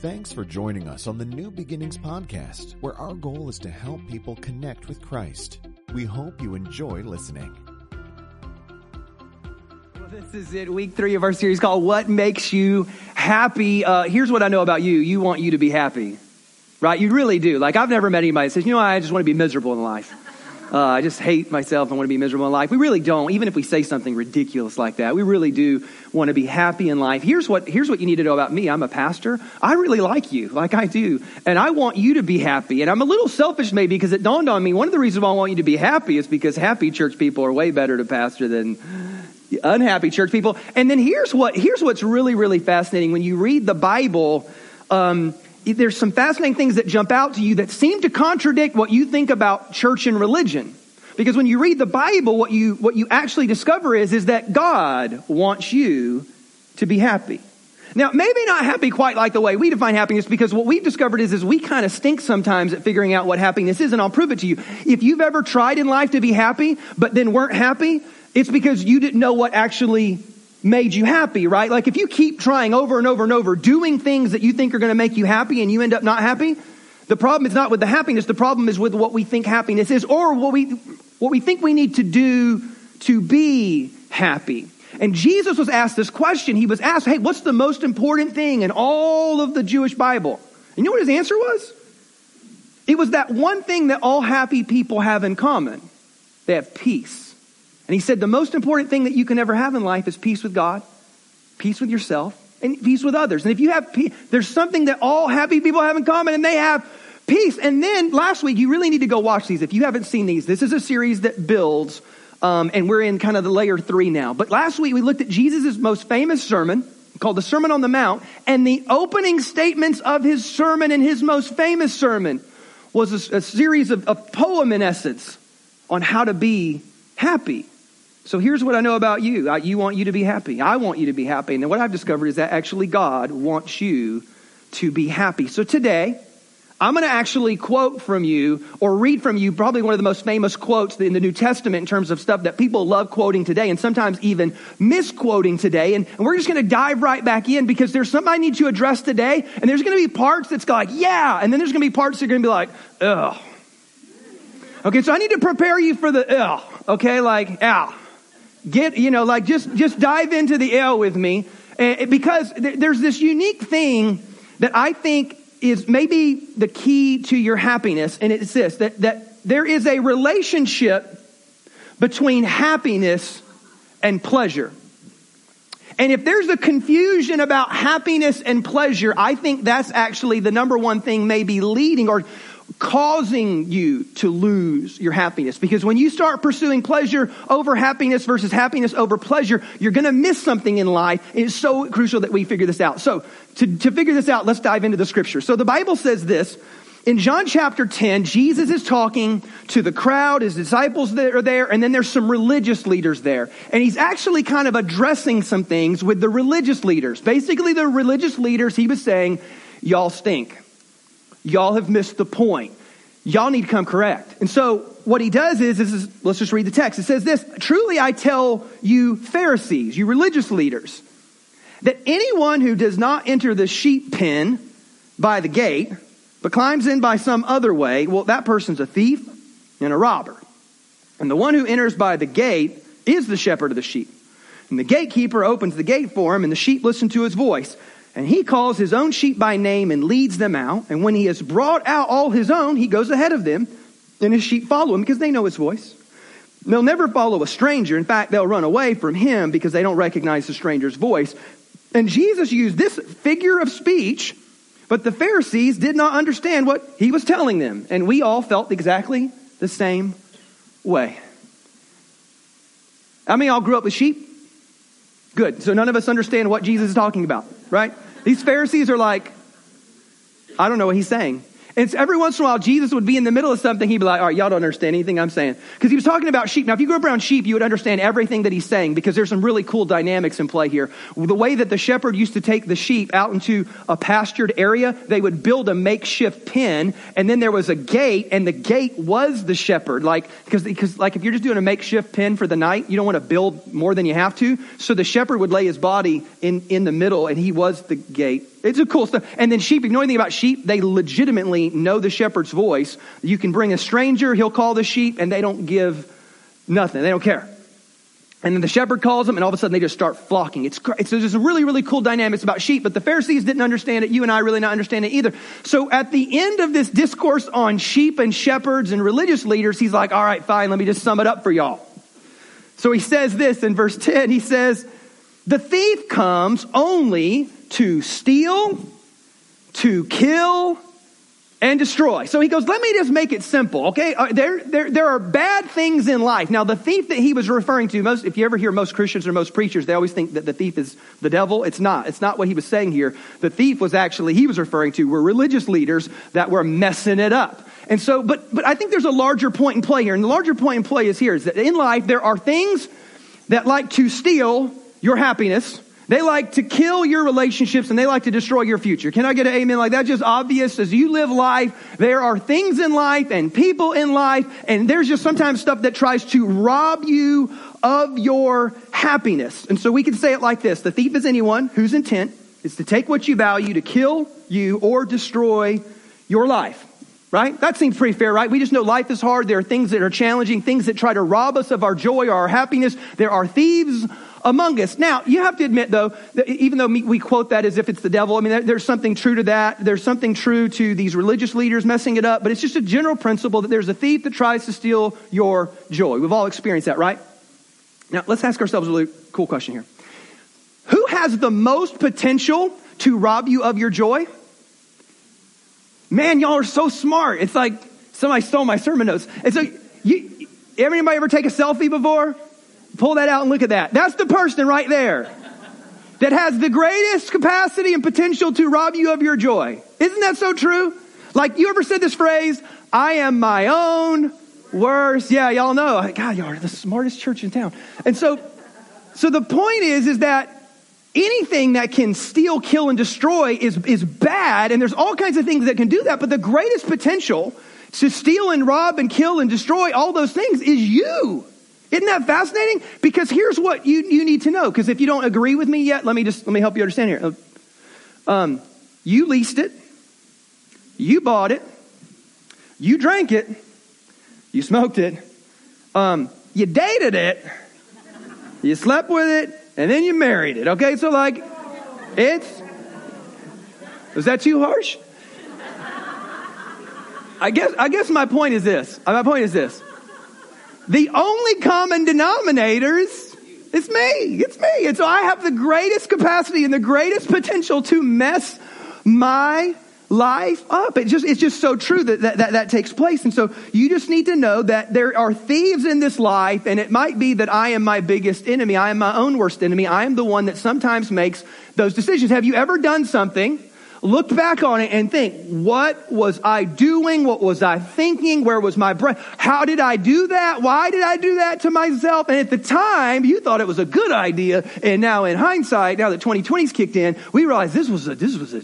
Thanks for joining us on the New Beginnings podcast, where our goal is to help people connect with Christ. We hope you enjoy listening. Well, this is it, week three of our series called What Makes You Happy. Uh, here's what I know about you you want you to be happy, right? You really do. Like, I've never met anybody that says, you know, I just want to be miserable in life. Uh, I just hate myself. I want to be miserable in life. We really don't. Even if we say something ridiculous like that, we really do want to be happy in life. Here's what, here's what you need to know about me. I'm a pastor. I really like you, like I do. And I want you to be happy. And I'm a little selfish maybe because it dawned on me one of the reasons why I want you to be happy is because happy church people are way better to pastor than unhappy church people. And then here's what, here's what's really, really fascinating. When you read the Bible, um, there's some fascinating things that jump out to you that seem to contradict what you think about church and religion. Because when you read the Bible, what you, what you actually discover is, is that God wants you to be happy. Now, maybe not happy quite like the way we define happiness, because what we've discovered is, is we kind of stink sometimes at figuring out what happiness is, and I'll prove it to you. If you've ever tried in life to be happy, but then weren't happy, it's because you didn't know what actually made you happy, right? Like if you keep trying over and over and over, doing things that you think are going to make you happy and you end up not happy, the problem is not with the happiness, the problem is with what we think happiness is or what we, what we think we need to do to be happy. And Jesus was asked this question. He was asked, hey, what's the most important thing in all of the Jewish Bible? And you know what his answer was? It was that one thing that all happy people have in common. They have peace. And he said the most important thing that you can ever have in life is peace with God, peace with yourself, and peace with others. And if you have peace, there's something that all happy people have in common, and they have peace. And then last week, you really need to go watch these. If you haven't seen these, this is a series that builds, um, and we're in kind of the layer three now. But last week, we looked at Jesus' most famous sermon called the Sermon on the Mount, and the opening statements of his sermon and his most famous sermon was a, a series of a poem in essence on how to be happy. So here's what I know about you. I, you want you to be happy. I want you to be happy. And what I've discovered is that actually God wants you to be happy. So today, I'm going to actually quote from you or read from you probably one of the most famous quotes in the New Testament in terms of stuff that people love quoting today and sometimes even misquoting today. And, and we're just going to dive right back in because there's something I need to address today. And there's going to be parts that's like, yeah. And then there's going to be parts that are going to be like, ugh. Okay, so I need to prepare you for the ugh. Okay, like, yeah. Get, you know, like just, just dive into the L with me. Uh, because there's this unique thing that I think is maybe the key to your happiness. And it's this, that, that there is a relationship between happiness and pleasure. And if there's a confusion about happiness and pleasure, I think that's actually the number one thing maybe leading or causing you to lose your happiness. Because when you start pursuing pleasure over happiness versus happiness over pleasure, you're going to miss something in life. It's so crucial that we figure this out. So to, to figure this out, let's dive into the scripture. So the Bible says this. In John chapter 10, Jesus is talking to the crowd, his disciples that are there, and then there's some religious leaders there. And he's actually kind of addressing some things with the religious leaders. Basically, the religious leaders, he was saying, y'all stink. Y'all have missed the point. Y'all need to come correct. And so what he does is, is, let's just read the text. It says this, truly I tell you Pharisees, you religious leaders, that anyone who does not enter the sheep pen by the gate, but climbs in by some other way, well, that person's a thief and a robber. And the one who enters by the gate is the shepherd of the sheep. And the gatekeeper opens the gate for him, and the sheep listen to his voice. And he calls his own sheep by name and leads them out. And when he has brought out all his own, he goes ahead of them, and his sheep follow him because they know his voice. They'll never follow a stranger. In fact, they'll run away from him because they don't recognize the stranger's voice. And Jesus used this figure of speech, but the Pharisees did not understand what he was telling them. And we all felt exactly the same way. I mean, all grew up with sheep. Good. So none of us understand what Jesus is talking about, right? These Pharisees are like, I don't know what he's saying. And every once in a while, Jesus would be in the middle of something. He'd be like, all right, y'all don't understand anything I'm saying. Because he was talking about sheep. Now, if you grew up around sheep, you would understand everything that he's saying because there's some really cool dynamics in play here. The way that the shepherd used to take the sheep out into a pastured area, they would build a makeshift pen, and then there was a gate, and the gate was the shepherd. Like, because, because like if you're just doing a makeshift pen for the night, you don't want to build more than you have to. So the shepherd would lay his body in, in the middle, and he was the gate. It's a cool stuff. And then sheep, if you know anything about sheep, they legitimately know the shepherd's voice. You can bring a stranger, he'll call the sheep, and they don't give nothing. They don't care. And then the shepherd calls them, and all of a sudden they just start flocking. It's. So there's a really, really cool dynamics about sheep, but the Pharisees didn't understand it. You and I really not understand it either. So at the end of this discourse on sheep and shepherds and religious leaders, he's like, all right, fine, let me just sum it up for y'all. So he says this in verse 10. He says, the thief comes only to steal, to kill, and destroy. So he goes, let me just make it simple, okay? Uh, there, there, there are bad things in life. Now, the thief that he was referring to, most, if you ever hear most Christians or most preachers, they always think that the thief is the devil. It's not. It's not what he was saying here. The thief was actually, he was referring to, were religious leaders that were messing it up. And so, but, but I think there's a larger point in play here. And the larger point in play is here is that in life, there are things that like to steal your happiness they like to kill your relationships and they like to destroy your future. Can I get an amen like that? Just obvious as you live life. There are things in life and people in life and there's just sometimes stuff that tries to rob you of your happiness. And so we can say it like this. The thief is anyone whose intent is to take what you value, to kill you or destroy your life. Right? That seems pretty fair, right? We just know life is hard. There are things that are challenging, things that try to rob us of our joy or our happiness. There are thieves among us. Now, you have to admit, though, even though we quote that as if it's the devil, I mean, there's something true to that. There's something true to these religious leaders messing it up, but it's just a general principle that there's a thief that tries to steal your joy. We've all experienced that, right? Now, let's ask ourselves a really cool question here. Who has the most potential to rob you of your joy? Man, y'all are so smart. It's like somebody stole my sermon notes. And so, you, anybody ever take a selfie before? Pull that out and look at that. That's the person right there that has the greatest capacity and potential to rob you of your joy. Isn't that so true? Like, you ever said this phrase, I am my own worst. Yeah, y'all know. God, y'all are the smartest church in town. And so, so the point is, is that anything that can steal, kill, and destroy is, is bad. And there's all kinds of things that can do that. But the greatest potential to steal and rob and kill and destroy all those things is you. Isn't that fascinating? Because here's what you, you need to know. Because if you don't agree with me yet, let me just let me help you understand here. Um, you leased it, you bought it, you drank it, you smoked it, um, you dated it, you slept with it, and then you married it. Okay, so like, it's was that too harsh? I guess I guess my point is this. Uh, my point is this. The only common denominators is me. It's me. And so I have the greatest capacity and the greatest potential to mess my life up. It just, it's just so true that that, that that takes place. And so you just need to know that there are thieves in this life, and it might be that I am my biggest enemy. I am my own worst enemy. I am the one that sometimes makes those decisions. Have you ever done something look back on it and think, what was I doing? What was I thinking? Where was my brain? How did I do that? Why did I do that to myself? And at the time, you thought it was a good idea. And now in hindsight, now that 2020's kicked in, we realize this was a, this was a,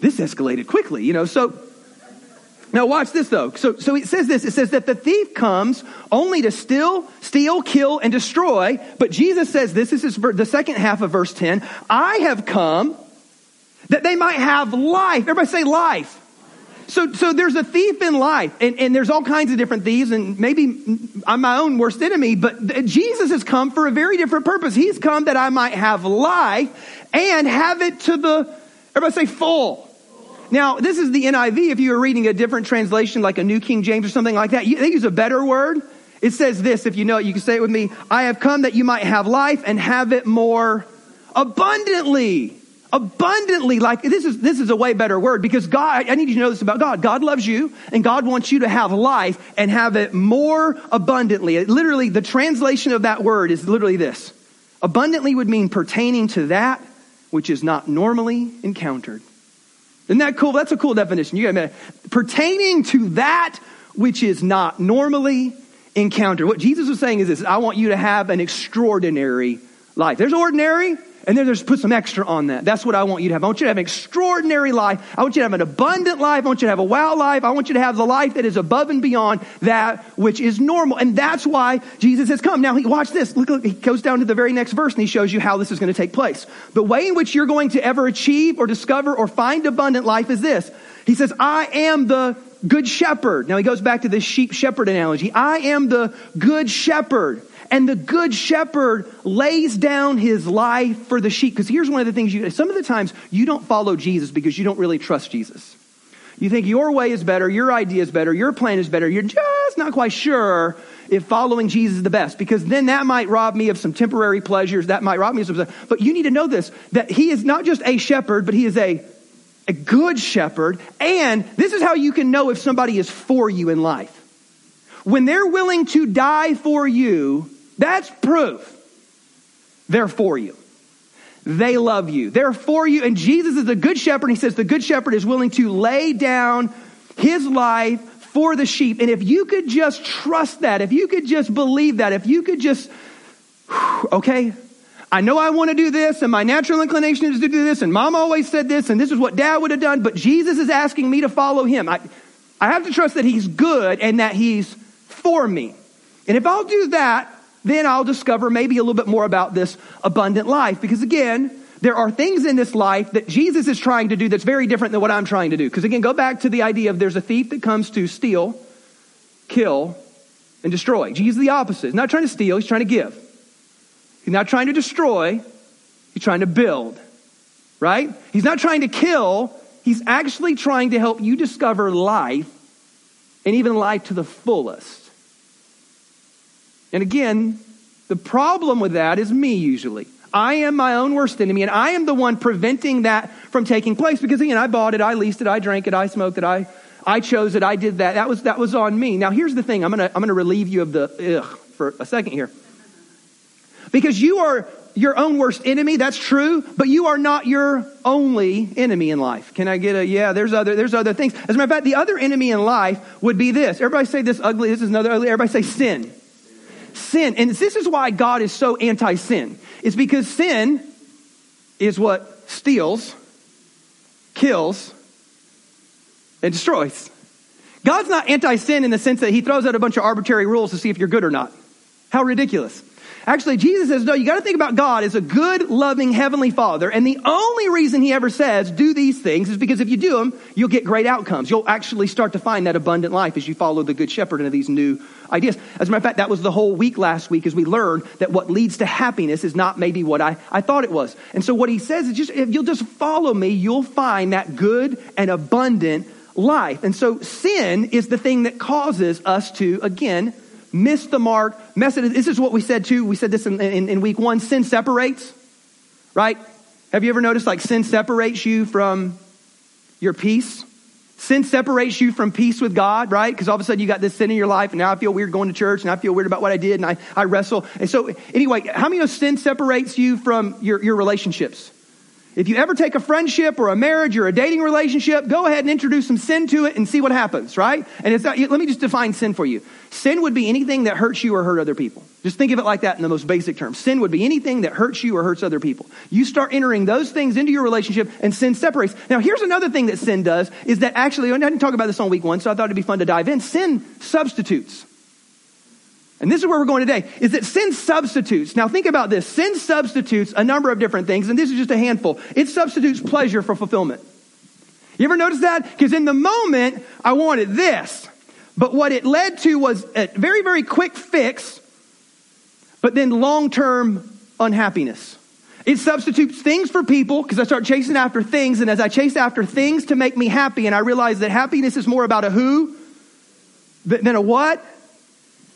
this escalated quickly, you know, so now watch this though. So, so it says this. It says that the thief comes only to steal, steal, kill, and destroy. But Jesus says this, this is the second half of verse 10. I have come that they might have life. Everybody say life. So, so there's a thief in life, and, and there's all kinds of different thieves, and maybe I'm my own worst enemy, but Jesus has come for a very different purpose. He's come that I might have life and have it to the, everybody say full. Now, this is the NIV. If you were reading a different translation, like a New King James or something like that, they use a better word. It says this, if you know it, you can say it with me. I have come that you might have life and have it more abundantly abundantly like this is this is a way better word because god i need you to know this about god god loves you and god wants you to have life and have it more abundantly it, literally the translation of that word is literally this abundantly would mean pertaining to that which is not normally encountered Isn't that cool? That's a cool definition. You got pertaining to that which is not normally encountered. What Jesus was saying is this I want you to have an extraordinary life. There's ordinary, and then there's put some extra on that. That's what I want you to have. I want you to have an extraordinary life. I want you to have an abundant life. I want you to have a wow life. I want you to have the life that is above and beyond that which is normal. And that's why Jesus has come. Now, he watch this. Look, look, he goes down to the very next verse and he shows you how this is going to take place. The way in which you're going to ever achieve or discover or find abundant life is this. He says, I am the good shepherd. Now he goes back to this sheep shepherd analogy. I am the good shepherd. And the good shepherd lays down his life for the sheep. Because here's one of the things you, some of the times you don't follow Jesus because you don't really trust Jesus. You think your way is better, your idea is better, your plan is better. You're just not quite sure if following Jesus is the best because then that might rob me of some temporary pleasures. That might rob me of some, but you need to know this, that he is not just a shepherd, but he is a, a good shepherd. And this is how you can know if somebody is for you in life. When they're willing to die for you, that's proof. They're for you. They love you. They're for you. And Jesus is a good shepherd. He says the good shepherd is willing to lay down his life for the sheep. And if you could just trust that, if you could just believe that, if you could just, okay, I know I want to do this, and my natural inclination is to do this, and mom always said this, and this is what dad would have done, but Jesus is asking me to follow him. I, I have to trust that he's good and that he's for me. And if I'll do that, then I'll discover maybe a little bit more about this abundant life. Because again, there are things in this life that Jesus is trying to do that's very different than what I'm trying to do. Because again, go back to the idea of there's a thief that comes to steal, kill, and destroy. Jesus the opposite. He's not trying to steal, he's trying to give. He's not trying to destroy, he's trying to build. Right? He's not trying to kill, he's actually trying to help you discover life and even life to the fullest. And again, the problem with that is me usually. I am my own worst enemy, and I am the one preventing that from taking place because again, I bought it, I leased it, I drank it, I smoked it, I, I chose it, I did that. That was that was on me. Now here's the thing. I'm gonna I'm gonna relieve you of the ugh for a second here. Because you are your own worst enemy, that's true, but you are not your only enemy in life. Can I get a yeah, there's other there's other things. As a matter of fact, the other enemy in life would be this. Everybody say this ugly, this is another ugly, everybody say sin sin. And this is why God is so anti sin. It's because sin is what steals, kills, and destroys. God's not anti sin in the sense that he throws out a bunch of arbitrary rules to see if you're good or not. How ridiculous. Actually, Jesus says, no, you got to think about God as a good, loving Heavenly Father. And the only reason He ever says, do these things is because if you do them, you'll get great outcomes. You'll actually start to find that abundant life as you follow the Good Shepherd into these new ideas. As a matter of fact, that was the whole week last week as we learned that what leads to happiness is not maybe what I, I thought it was. And so what He says is just, if you'll just follow me, you'll find that good and abundant life. And so sin is the thing that causes us to, again, miss the mark, mess it. This is what we said too. We said this in, in, in week one sin separates, right? Have you ever noticed like sin separates you from your peace? Sin separates you from peace with God, right? Because all of a sudden you got this sin in your life, and now I feel weird going to church, and I feel weird about what I did, and I, I wrestle. And so, anyway, how many of sin separates you from your, your relationships? If you ever take a friendship or a marriage or a dating relationship, go ahead and introduce some sin to it and see what happens, right? And it's uh, not, let me just define sin for you. Sin would be anything that hurts you or hurt other people. Just think of it like that in the most basic terms. Sin would be anything that hurts you or hurts other people. You start entering those things into your relationship and sin separates. Now, here's another thing that sin does is that actually, I didn't talk about this on week one, so I thought it'd be fun to dive in. Sin substitutes. And this is where we're going today, is that sin substitutes. Now think about this. Sin substitutes a number of different things, and this is just a handful. It substitutes pleasure for fulfillment. You ever notice that? Because in the moment, I wanted this. But what it led to was a very, very quick fix, but then long term unhappiness. It substitutes things for people because I start chasing after things, and as I chase after things to make me happy, and I realize that happiness is more about a who than a what,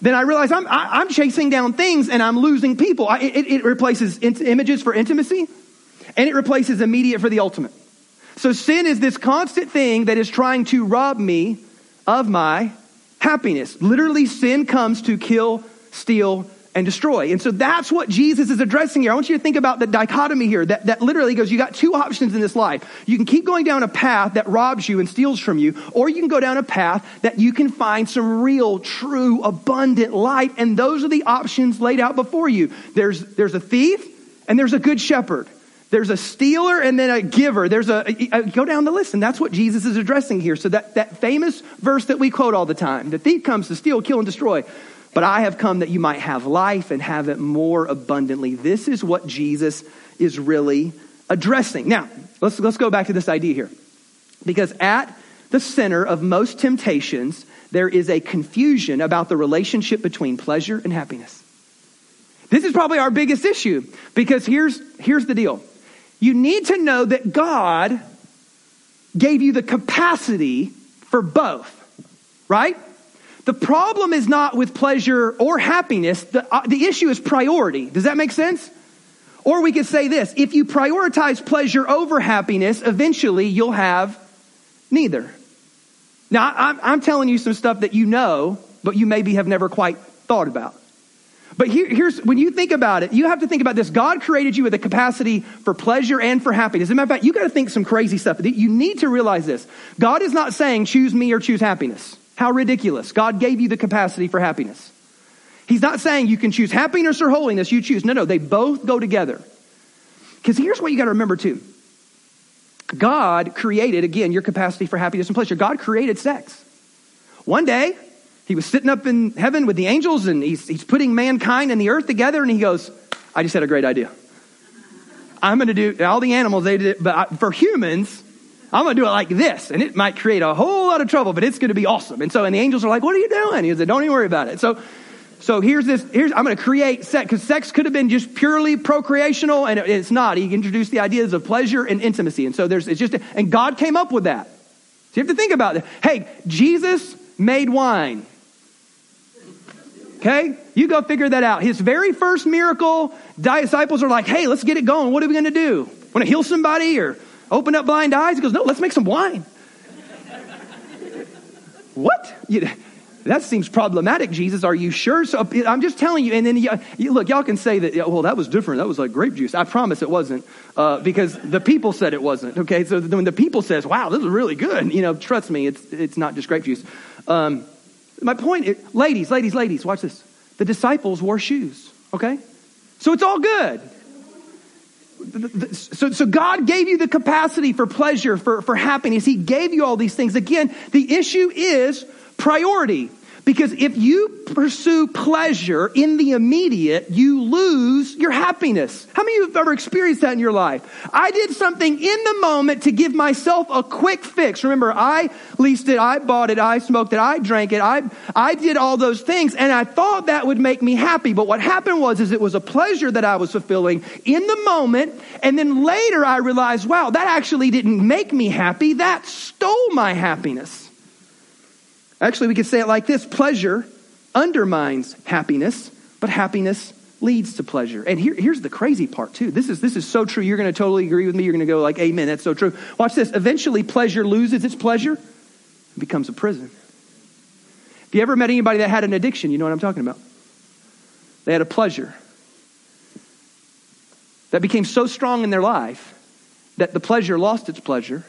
then I realize I'm, I, i am chasing down things and I'm losing people. I, it, it, replaces images for intimacy and it replaces immediate for the ultimate. So sin is this constant thing that is trying to rob me of my happiness. Literally, sin comes to kill, steal, and destroy. And so that's what Jesus is addressing here. I want you to think about the dichotomy here that, that literally goes, you got two options in this life. You can keep going down a path that robs you and steals from you, or you can go down a path that you can find some real, true, abundant life. And those are the options laid out before you. There's, there's a thief and there's a good shepherd. There's a stealer and then a giver. There's a, a, a, go down the list, and that's what Jesus is addressing here. So that, that famous verse that we quote all the time, the thief comes to steal, kill, and destroy. But I have come that you might have life and have it more abundantly. This is what Jesus is really addressing. Now, let's, let's go back to this idea here. Because at the center of most temptations, there is a confusion about the relationship between pleasure and happiness. This is probably our biggest issue because here's, here's the deal. You need to know that God gave you the capacity for both, right? The problem is not with pleasure or happiness. The, uh, the issue is priority. Does that make sense? Or we could say this if you prioritize pleasure over happiness, eventually you'll have neither. Now, I'm, I'm telling you some stuff that you know, but you maybe have never quite thought about. But here, here's when you think about it, you have to think about this. God created you with a capacity for pleasure and for happiness. As a matter of fact, you got to think some crazy stuff. You need to realize this. God is not saying choose me or choose happiness. How ridiculous. God gave you the capacity for happiness. He's not saying you can choose happiness or holiness, you choose. No, no, they both go together. Because here's what you got to remember too God created, again, your capacity for happiness and pleasure. God created sex. One day, he was sitting up in heaven with the angels and he's, he's putting mankind and the earth together and he goes, I just had a great idea. I'm going to do all the animals, they did it, but for humans, I'm going to do it like this. And it might create a whole lot of trouble, but it's going to be awesome. And so, and the angels are like, what are you doing? He said, don't even worry about it. So, so here's this, here's, I'm going to create sex, because sex could have been just purely procreational, and it's not. He introduced the ideas of pleasure and intimacy. And so there's, it's just, and God came up with that. So you have to think about it. Hey, Jesus made wine. Okay? You go figure that out. His very first miracle, disciples are like, hey, let's get it going. What are we going to do? Want to heal somebody or open up blind eyes? He goes, no, let's make some wine. what? You, that seems problematic, Jesus. Are you sure? So I'm just telling you. And then you, look, y'all can say that. Well, that was different. That was like grape juice. I promise it wasn't, uh, because the people said it wasn't. Okay, so when the people says, "Wow, this is really good," you know, trust me, it's it's not just grape juice. Um, my point, is, ladies, ladies, ladies, watch this. The disciples wore shoes. Okay, so it's all good. So, so God gave you the capacity for pleasure, for, for happiness. He gave you all these things. Again, the issue is priority. Because if you pursue pleasure in the immediate, you lose your happiness. How many of you have ever experienced that in your life? I did something in the moment to give myself a quick fix. Remember, I leased it, I bought it, I smoked it, I drank it, I, I did all those things, and I thought that would make me happy. But what happened was, is it was a pleasure that I was fulfilling in the moment, and then later I realized, wow, that actually didn't make me happy, that stole my happiness. Actually, we could say it like this pleasure undermines happiness, but happiness leads to pleasure. And here, here's the crazy part, too. This is, this is so true. You're going to totally agree with me. You're going to go like, amen, that's so true. Watch this. Eventually, pleasure loses its pleasure and becomes a prison. If you ever met anybody that had an addiction, you know what I'm talking about. They had a pleasure that became so strong in their life that the pleasure lost its pleasure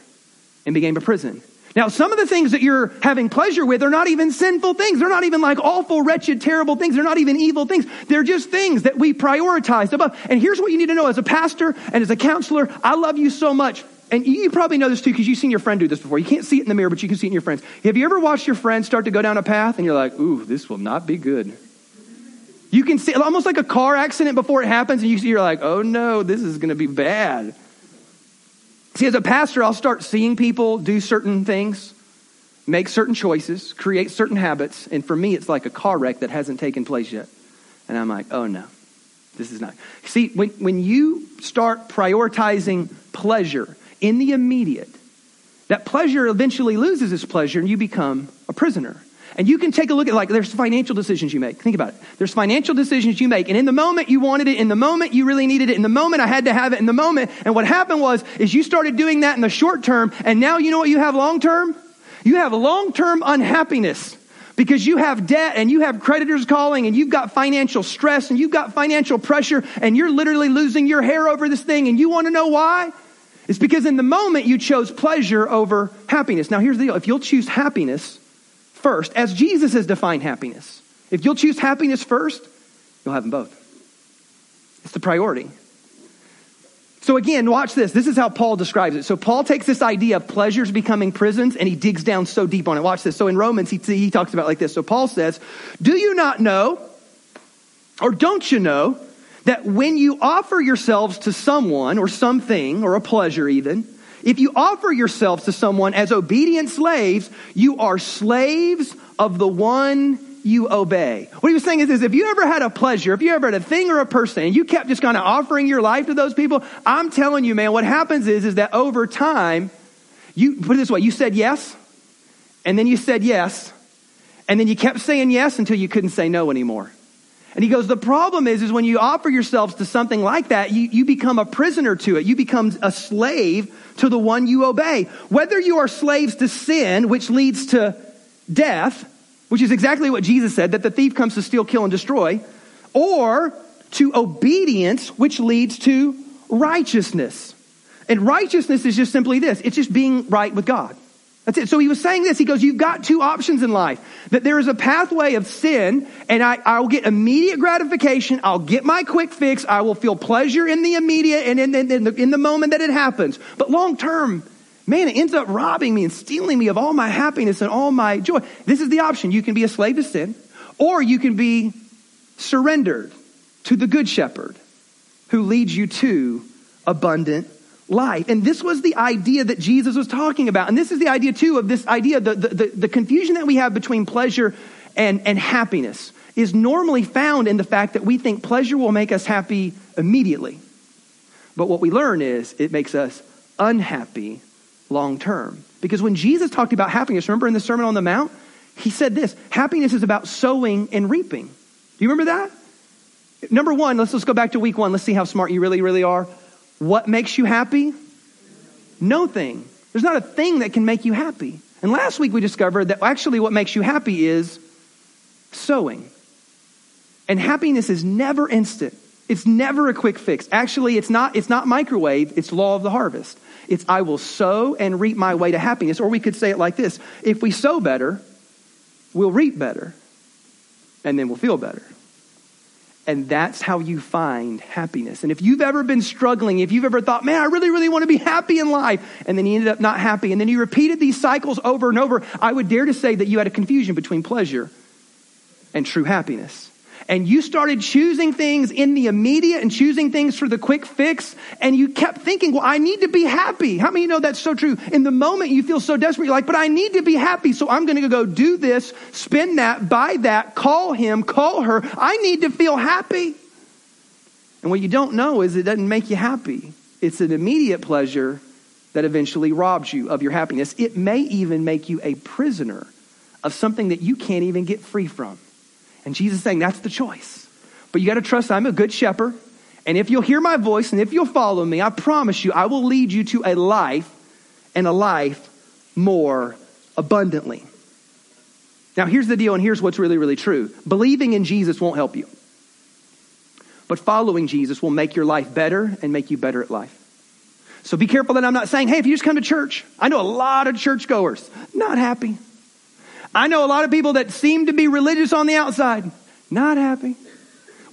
and became a prison. Now, some of the things that you're having pleasure with are not even sinful things. They're not even like awful, wretched, terrible things. They're not even evil things. They're just things that we prioritize above. And here's what you need to know as a pastor and as a counselor. I love you so much. And you probably know this too because you've seen your friend do this before. You can't see it in the mirror, but you can see it in your friends. Have you ever watched your friend start to go down a path and you're like, ooh, this will not be good? You can see almost like a car accident before it happens, and you, you're like, oh no, this is going to be bad. See, as a pastor, I'll start seeing people do certain things, make certain choices, create certain habits, and for me, it's like a car wreck that hasn't taken place yet. And I'm like, oh no, this is not. See, when, when you start prioritizing pleasure in the immediate, that pleasure eventually loses its pleasure and you become a prisoner. And you can take a look at like there's financial decisions you make. Think about it. There's financial decisions you make. And in the moment you wanted it, in the moment you really needed it, in the moment I had to have it in the moment. And what happened was is you started doing that in the short term and now you know what you have long term? You have long term unhappiness because you have debt and you have creditors calling and you've got financial stress and you've got financial pressure and you're literally losing your hair over this thing and you want to know why? It's because in the moment you chose pleasure over happiness. Now here's the deal. If you'll choose happiness first, as Jesus has defined happiness, if you'll choose happiness first, you'll have them both. It's the priority. So again, watch this. This is how Paul describes it. So Paul takes this idea of pleasures becoming prisons and he digs down so deep on it. Watch this. So in Romans, he, he talks about like this. So Paul says, do you not know, or don't you know, that when you offer yourselves to someone or something or a pleasure even, if you offer yourselves to someone as obedient slaves, you are slaves of the one you obey. What he was saying is, is if you ever had a pleasure, if you ever had a thing or a person, and you kept just kind of offering your life to those people, I'm telling you, man, what happens is, is that over time, you put it this way, you said yes, and then you said yes, and then you kept saying yes until you couldn't say no anymore. And he goes, the problem is, is when you offer yourselves to something like that, you, you become a prisoner to it. You become a slave to the one you obey. Whether you are slaves to sin, which leads to death, which is exactly what Jesus said, that the thief comes to steal, kill, and destroy, or to obedience, which leads to righteousness. And righteousness is just simply this. It's just being right with God. That's it. So he was saying this. He goes, You've got two options in life. That there is a pathway of sin, and I, I will get immediate gratification. I'll get my quick fix. I will feel pleasure in the immediate and in, in, in, the, in the moment that it happens. But long term, man, it ends up robbing me and stealing me of all my happiness and all my joy. This is the option. You can be a slave to sin, or you can be surrendered to the good shepherd who leads you to abundant life. And this was the idea that Jesus was talking about. And this is the idea, too, of this idea the, the, the, confusion that we have between pleasure and, and happiness is normally found in the fact that we think pleasure will make us happy immediately. But what we learn is it makes us unhappy long term. Because when Jesus talked about happiness, remember in the Sermon on the Mount, he said this happiness is about sowing and reaping. Do you remember that? Number one, let's, let's go back to week one. Let's see how smart you really, really are. What makes you happy? No thing. There's not a thing that can make you happy. And last week we discovered that actually what makes you happy is sowing. And happiness is never instant. It's never a quick fix. Actually, it's not, it's not microwave, it's law of the harvest. It's I will sow and reap my way to happiness. Or we could say it like this if we sow better, we'll reap better, and then we'll feel better. And that's how you find happiness. And if you've ever been struggling, if you've ever thought, man, I really, really want to be happy in life, and then you ended up not happy, and then you repeated these cycles over and over, I would dare to say that you had a confusion between pleasure and true happiness and you started choosing things in the immediate and choosing things for the quick fix, and you kept thinking, well, I need to be happy. How many know that's so true? In the moment you feel so desperate, you're like, but I need to be happy, so I'm going to go do this, spend that, buy that, call him, call her. I need to feel happy. And what you don't know is it doesn't make you happy. It's an immediate pleasure that eventually robs you of your happiness. It may even make you a prisoner of something that you can't even get free from. And Jesus saying that's the choice. But you got to trust I'm a good shepherd. And if you'll hear my voice and if you'll follow me, I promise you, I will lead you to a life and a life more abundantly. Now, here's the deal, and here's what's really, really true believing in Jesus won't help you, but following Jesus will make your life better and make you better at life. So be careful that I'm not saying, hey, if you just come to church, I know a lot of churchgoers not happy. I know a lot of people that seem to be religious on the outside, not happy.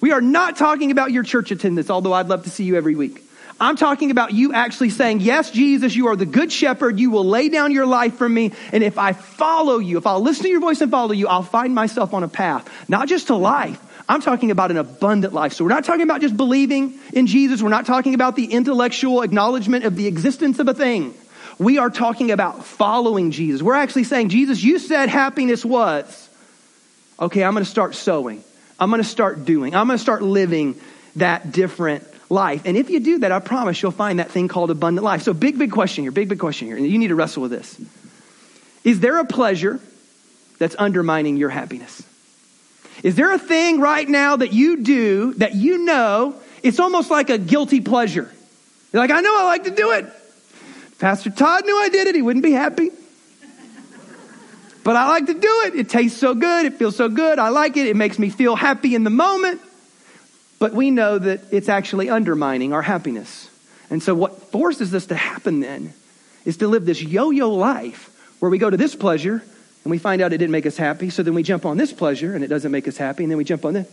We are not talking about your church attendance, although I'd love to see you every week. I'm talking about you actually saying, Yes, Jesus, you are the good shepherd. You will lay down your life for me. And if I follow you, if I'll listen to your voice and follow you, I'll find myself on a path, not just to life. I'm talking about an abundant life. So we're not talking about just believing in Jesus. We're not talking about the intellectual acknowledgement of the existence of a thing. We are talking about following Jesus. We're actually saying, Jesus, you said happiness was. Okay, I'm going to start sowing. I'm going to start doing. I'm going to start living that different life. And if you do that, I promise you'll find that thing called abundant life. So, big, big question here, big, big question here. And you need to wrestle with this. Is there a pleasure that's undermining your happiness? Is there a thing right now that you do that you know it's almost like a guilty pleasure? You're like, I know I like to do it. Pastor Todd knew I did it, he wouldn't be happy. but I like to do it. It tastes so good. It feels so good. I like it. It makes me feel happy in the moment. But we know that it's actually undermining our happiness. And so, what forces this to happen then is to live this yo yo life where we go to this pleasure and we find out it didn't make us happy. So then we jump on this pleasure and it doesn't make us happy. And then we jump on this.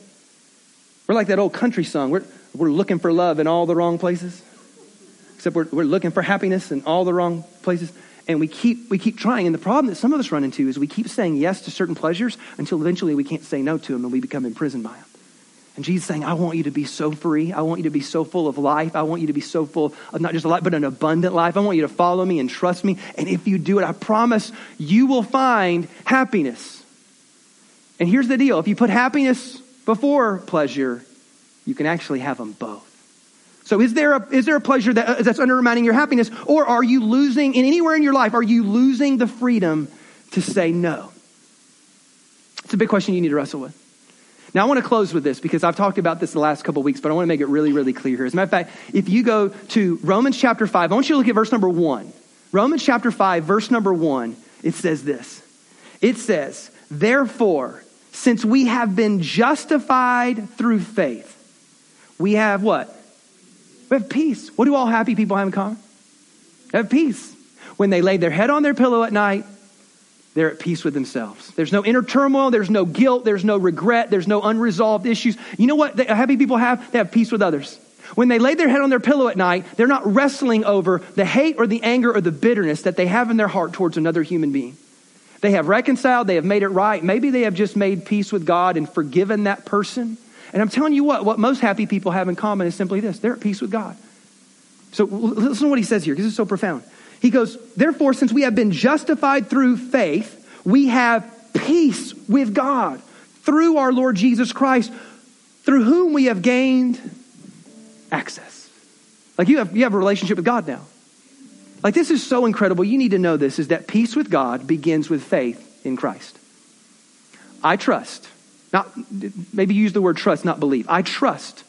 We're like that old country song. We're, we're looking for love in all the wrong places. Except we're, we're looking for happiness in all the wrong places. And we keep, we keep trying. And the problem that some of us run into is we keep saying yes to certain pleasures until eventually we can't say no to them and we become imprisoned by them. And Jesus saying, I want you to be so free. I want you to be so full of life. I want you to be so full of not just a life, but an abundant life. I want you to follow me and trust me. And if you do it, I promise you will find happiness. And here's the deal if you put happiness before pleasure, you can actually have them both. So is there a, is there a pleasure that, uh, that's undermining your happiness? Or are you losing, in anywhere in your life, are you losing the freedom to say no? It's a big question you need to wrestle with. Now, I want to close with this because I've talked about this the last couple weeks, but I want to make it really, really clear here. As a matter of fact, if you go to Romans chapter 5, I want you to look at verse number 1. Romans chapter 5, verse number 1, it says this. It says, Therefore, since we have been justified through faith, we have what? We have peace. What do all happy people have in common? They have peace. When they lay their head on their pillow at night, they're at peace with themselves. There's no inner turmoil, there's no guilt, there's no regret, there's no unresolved issues. You know what happy people have? They have peace with others. When they lay their head on their pillow at night, they're not wrestling over the hate or the anger or the bitterness that they have in their heart towards another human being. They have reconciled, they have made it right. Maybe they have just made peace with God and forgiven that person. And I'm telling you what, what most happy people have in common is simply this they're at peace with God. So listen to what he says here, because it's so profound. He goes, Therefore, since we have been justified through faith, we have peace with God through our Lord Jesus Christ, through whom we have gained access. Like you have, you have a relationship with God now. Like this is so incredible. You need to know this is that peace with God begins with faith in Christ. I trust. Not maybe use the word trust, not believe. I trust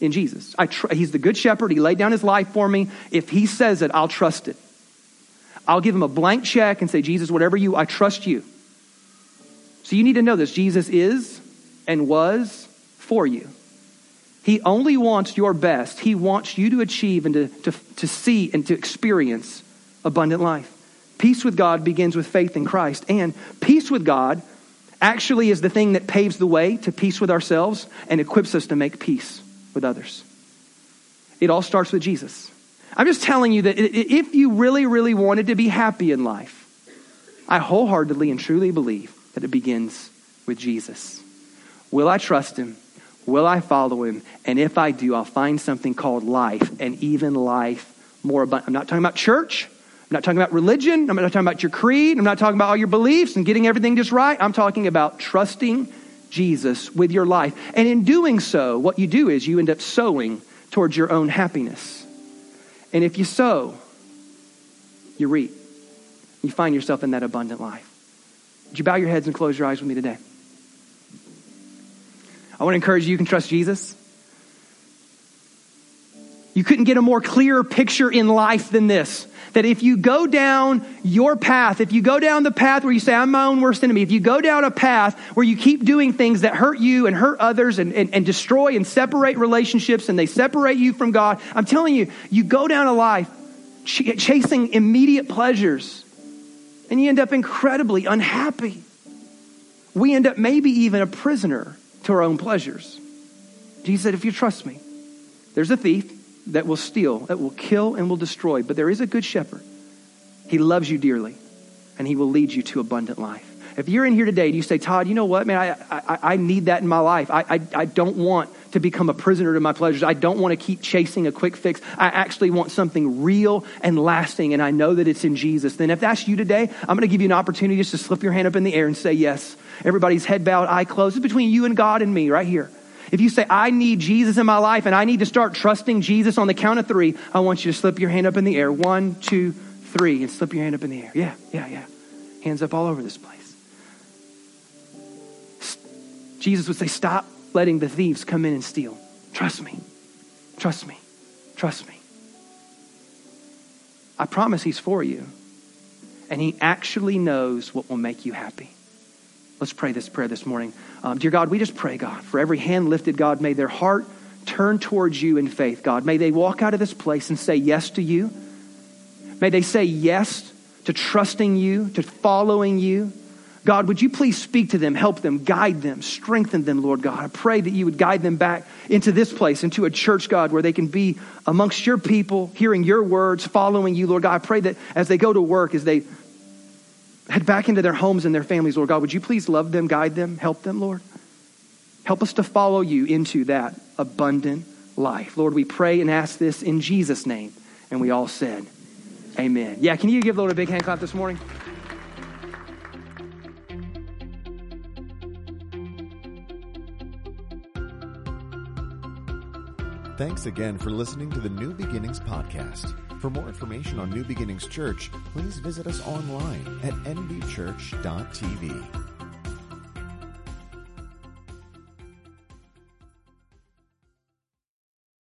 in Jesus. I tr- he's the good shepherd. He laid down his life for me. If he says it, I'll trust it. I'll give him a blank check and say, Jesus, whatever you, I trust you. So you need to know this Jesus is and was for you. He only wants your best. He wants you to achieve and to, to, to see and to experience abundant life. Peace with God begins with faith in Christ. And peace with God actually is the thing that paves the way to peace with ourselves and equips us to make peace with others. It all starts with Jesus. I'm just telling you that if you really, really wanted to be happy in life, I wholeheartedly and truly believe that it begins with Jesus. Will I trust him? Will I follow him? And if I do, I'll find something called life and even life more abundant. I'm not talking about church. I'm not talking about religion. I'm not talking about your creed. I'm not talking about all your beliefs and getting everything just right. I'm talking about trusting Jesus with your life. And in doing so, what you do is you end up sowing towards your own happiness. And if you sow, you reap. You find yourself in that abundant life. Would you bow your heads and close your eyes with me today? I want to encourage you, you can trust Jesus. You couldn't get a more clear picture in life than this. That if you go down your path, if you go down the path where you say, I'm my own worst enemy, if you go down a path where you keep doing things that hurt you and hurt others and, and, and destroy and separate relationships and they separate you from God, I'm telling you, you go down a life ch- chasing immediate pleasures and you end up incredibly unhappy. We end up maybe even a prisoner to our own pleasures. Jesus said, If you trust me, there's a thief that will steal, that will kill, and will destroy. But there is a good shepherd. He loves you dearly, and he will lead you to abundant life. If you're in here today and you say, Todd, you know what, man, I, I, I need that in my life. I, I, I don't want to become a prisoner to my pleasures. I don't want to keep chasing a quick fix. I actually want something real and lasting, and I know that it's in Jesus. Then, if that's you today, I'm going to give you an opportunity just to slip your hand up in the air and say yes. Everybody's head bowed, eye closed. It's between you and God and me right here. If you say, I need Jesus in my life and I need to start trusting Jesus on the count of three, I want you to slip your hand up in the air. One, two, three, and slip your hand up in the air. Yeah, yeah, yeah. Hands up all over this place. Jesus would say, Stop letting the thieves come in and steal. Trust me. Trust me. Trust me. I promise He's for you. and He actually knows what will make you happy. Let's pray this prayer this morning. Um, dear God, we just pray, God, for every hand lifted, God, may their heart turn towards you in faith, God. May they walk out of this place and say yes to you. May they say yes to trusting you, to following you. God, would you please speak to them, help them, guide them, strengthen them, Lord God? I pray that you would guide them back into this place, into a church, God, where they can be amongst your people, hearing your words, following you, Lord God. I pray that as they go to work, as they head back into their homes and their families, Lord God, would you please love them, guide them, help them, Lord? Help us to follow you into that abundant life. Lord, we pray and ask this in Jesus' name. And we all said, Amen. Yeah, can you give Lord a big hand clap this morning? Thanks again for listening to the New Beginnings podcast. For more information on New Beginnings Church, please visit us online at nbchurch.tv.